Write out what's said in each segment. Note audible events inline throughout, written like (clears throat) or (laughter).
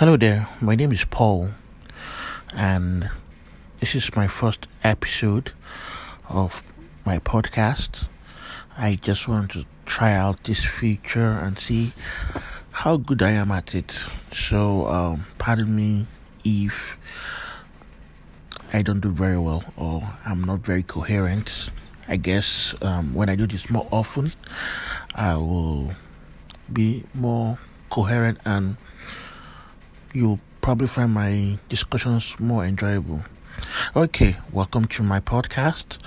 Hello there, my name is Paul, and this is my first episode of my podcast. I just want to try out this feature and see how good I am at it. So, um, pardon me if I don't do very well or I'm not very coherent. I guess um, when I do this more often, I will be more coherent and you'll probably find my discussions more enjoyable. Okay, welcome to my podcast.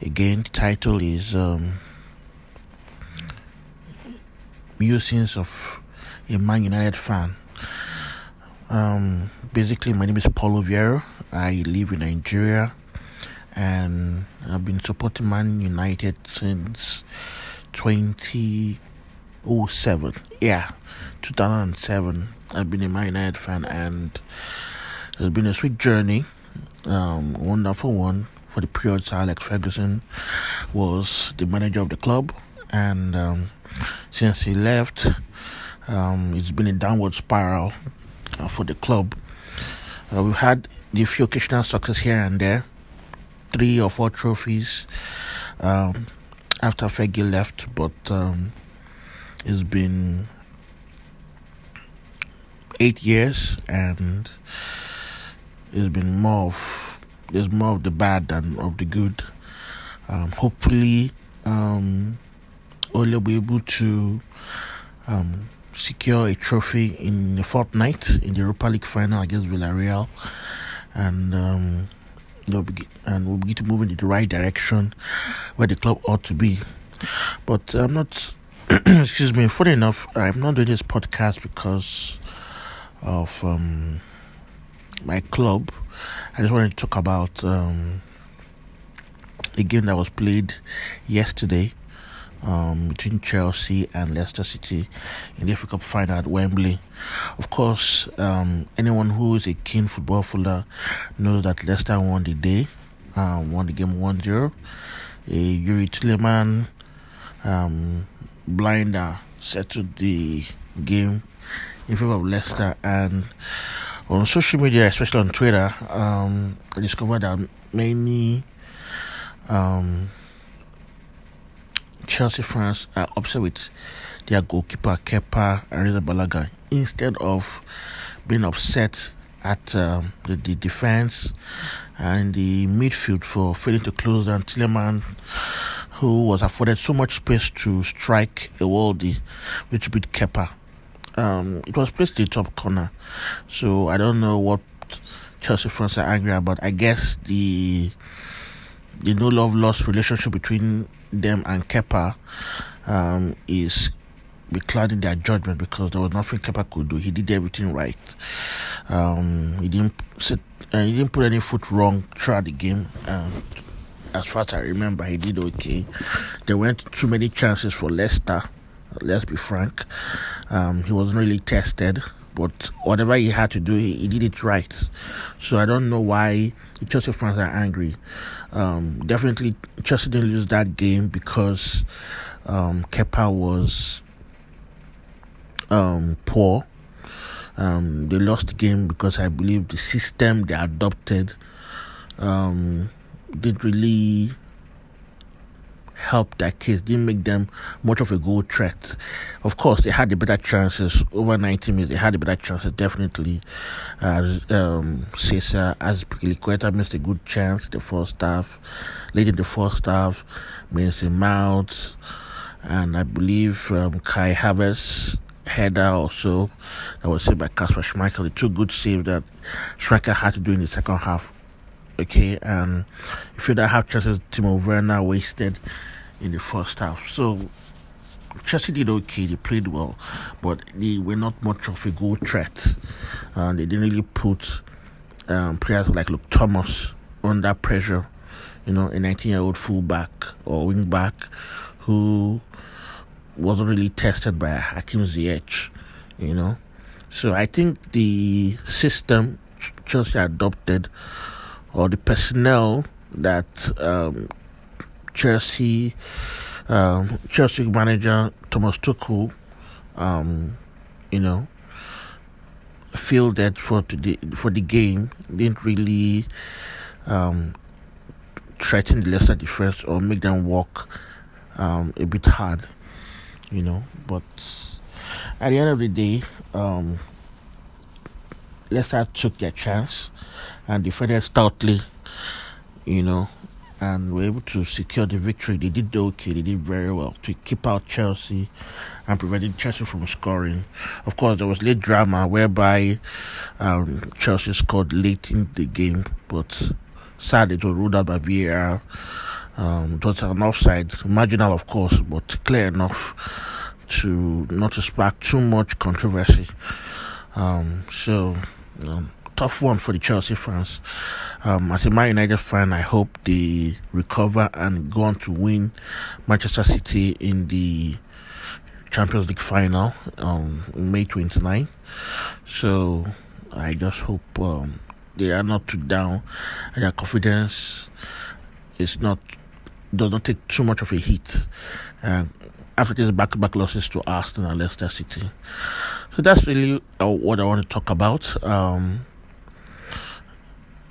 Again, the title is um, Musings of a Man United fan. Um, basically, my name is Paulo Vieira. I live in Nigeria and I've been supporting Man United since 2007. Yeah, 2007. I've been a Man United fan, and it's been a sweet journey, um, wonderful one for the period Sir Alex Ferguson was the manager of the club, and um, since he left, um, it's been a downward spiral uh, for the club. Uh, we've had the few occasional success here and there, three or four trophies um, after Fergie left, but um, it's been eight years, and it's been more of there's more of the bad than of the good. Um, hopefully, um, will be able to um, secure a trophy in a fortnight in the Europa League final against Villarreal, and um, be, and we'll begin to move in the right direction where the club ought to be. But I'm not. (clears throat) excuse me. Funny enough, I'm not doing this podcast because of um, my club. I just wanted to talk about um, a game that was played yesterday um, between Chelsea and Leicester City in the FA Cup final at Wembley. Of course, um, anyone who is a keen football follower knows that Leicester won the day, uh, won the game 1 0. A Youri Tielemans um, blinder settled the game in favor of Leicester. And on social media, especially on Twitter, um, I discovered that many um, Chelsea fans are upset with their goalkeeper Kepa Arrizabalaga instead of being upset at um, the, the, defense and the midfield for failing to close down Tielemans, who was afforded so much space to strike a worldie, which beat Kepa um, it was placed in the top corner. So I don't know what Chelsea fans are angry about. I guess the the no love lost relationship between them and Kepa um, is beclouding their judgment because there was nothing Kepa could do. He did everything right. Um, he didn't sit, uh, he didn't put any foot wrong throughout the game. Um, as far as I remember, he did okay. There weren't too many chances for Leicester let's be frank. Um, he wasn't really tested, but whatever he had to do, he, he, did it right. So I don't know why Chelsea fans are angry. Um, definitely, Chelsea didn't lose that game because um, Kepa was um, poor. Um, they lost the game because I believe the system they adopted um, didn't really help that case, didn't make them much of a goal threat. Of course, they had the better chances over 90 minutes. They had the better chances, definitely. Uh, um, Cesar Azpilicueta missed a good chance the first half. Late in the first half, Mason Mount, and I believe um, Kai Havertz header also that was saved by Kasper Schmeichel. The two good saves that Schmeichel had to do in the second half okay, and if you don't have chances, Timo Werner wasted in the first half. So Chelsea did okay, they played well, but they were not much of a goal threat. Uh, they didn't really put um, players like Luke Thomas under pressure. You know, a 19 year old fullback or wing back who wasn't really tested by Hakim Ziyech, you know. So I think the system Chelsea adopted or the personnel that um, Chelsea um, Chelsea manager Thomas Tuchel, um, you know, fielded for the for the game didn't really um, threaten the Leicester defense or make them walk um, a bit hard, you know. But at the end of the day, um, Leicester took their chance and defended stoutly, you know, and were able to secure the victory. They did okay, they did very well to keep out Chelsea and preventing Chelsea from scoring. Of course, there was late drama whereby um, Chelsea scored late in the game, but sadly it was ruled out by VAR. Um, it was an offside, marginal of course, but clear enough to not to spark too much controversy. Um, so, um, tough one for the Chelsea fans. Um, as a Man United fan, I hope they recover and go on to win Manchester City in the Champions League final on May 29. So I just hope um, they are not too down their confidence is not does not take too much of a hit. And after these back-to-back losses to Arsenal and Leicester City, so that's really uh, what I want to talk about. Um,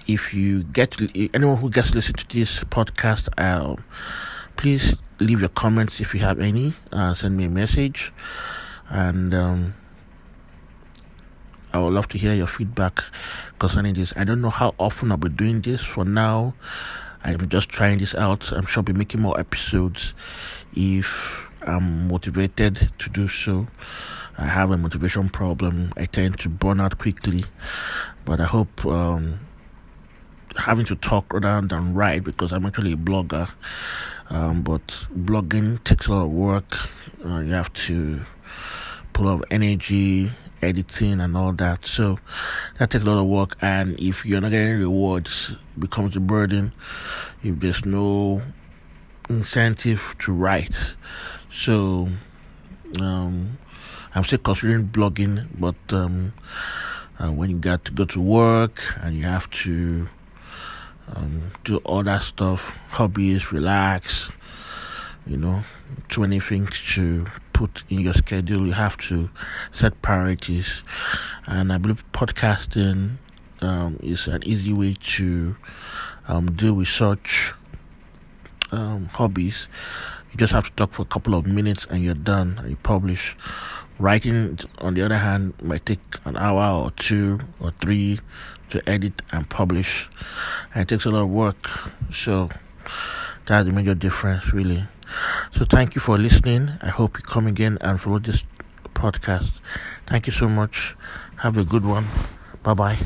if you get anyone who gets to listen to this podcast, uh, please leave your comments if you have any. Uh, send me a message, and um, I would love to hear your feedback concerning this. I don't know how often I'll be doing this. For now, I'm just trying this out. I'm sure I'll be making more episodes if I'm motivated to do so. I have a motivation problem. I tend to burn out quickly, but I hope. Um, having to talk rather than write because I'm actually a blogger. Um, but blogging takes a lot of work. Uh, you have to put of energy, editing, and all that. So that takes a lot of work. And if you're not getting rewards, it becomes a burden. If there's no incentive to write, so um, I'm still considering blogging, but um, uh, when you got to go to work and you have to um, do all that stuff, hobbies, relax, you know, too many things to put in your schedule. You have to set priorities, and I believe podcasting um, is an easy way to um, deal with such um, hobbies. You just have to talk for a couple of minutes and you're done and you publish. Writing, on the other hand, might take an hour or two or three to edit and publish. And it takes a lot of work. So that's the major difference, really. So thank you for listening. I hope you come again and follow this podcast. Thank you so much. Have a good one. Bye bye.